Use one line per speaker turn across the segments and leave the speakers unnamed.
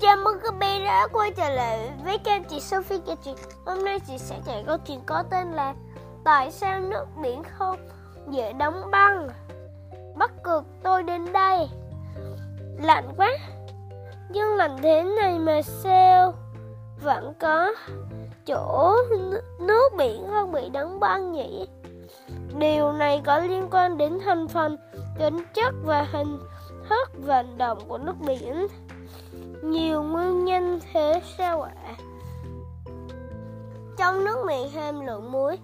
chào mừng các bé đã quay trở lại với kênh chị Sophie kể chuyện Hôm nay chị sẽ kể câu chuyện có tên là Tại sao nước biển không dễ đóng băng? Bắt cực tôi đến đây. Lạnh quá. Nhưng lạnh thế này mà sao? Vẫn có chỗ nước biển không bị đóng băng nhỉ? Điều này có liên quan đến thành phần, tính chất và hình thức vận động của nước biển nhiều nguyên nhân thế sao ạ? Trong nước biển hàm lượng muối,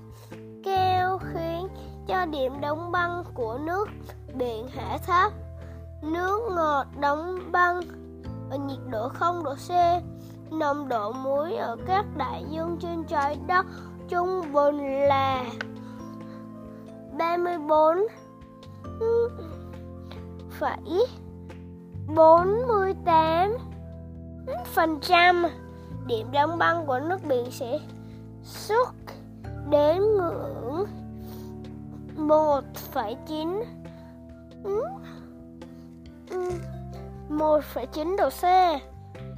keo khiến cho điểm đóng băng của nước, biển, hạ thấp. Nước ngọt đóng băng ở nhiệt độ 0 độ C. Nồng độ muối ở các đại dương trên trái đất trung bình là 34 phải 48 phần trăm điểm đóng băng của nước biển sẽ xuất đến ngưỡng 1,9 1,9 độ C.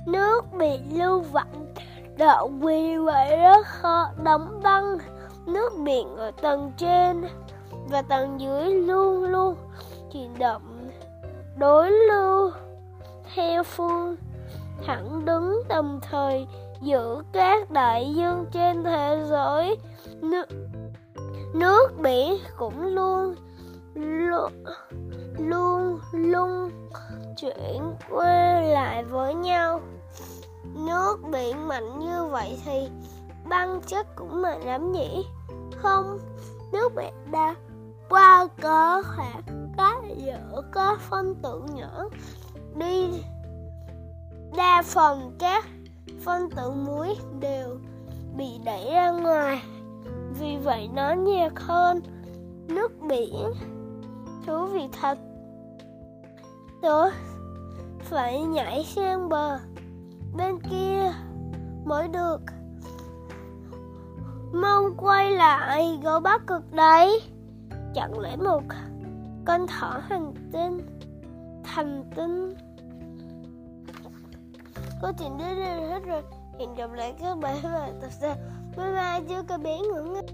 Nước bị lưu vặn độ vì vậy rất khó đóng băng. Nước biển ở tầng trên và tầng dưới luôn luôn chuyển động đối lưu theo phương. Thẳng đứng đồng thời giữa các đại dương trên thế giới. Nước, nước biển cũng luôn luôn luôn luôn chuyển qua lại với nhau. Nước biển mạnh như vậy thì băng chất cũng mạnh lắm nhỉ không nước biển đã qua có khoảng cách giữa các phân tử nhỏ đi đa phần các phân tử muối đều bị đẩy ra ngoài. Vì vậy nó nhiệt hơn nước biển. Thú vị thật. Tôi phải nhảy sang bờ bên kia mới được. Mong quay lại gấu bắc cực đấy. Chẳng lẽ một con thỏ hành tinh. Thành tinh. Câu chuyện đến đây là hết rồi. Hẹn gặp lại các bạn vào tập sau. Bye bye, chúc các bé ngủ ngon.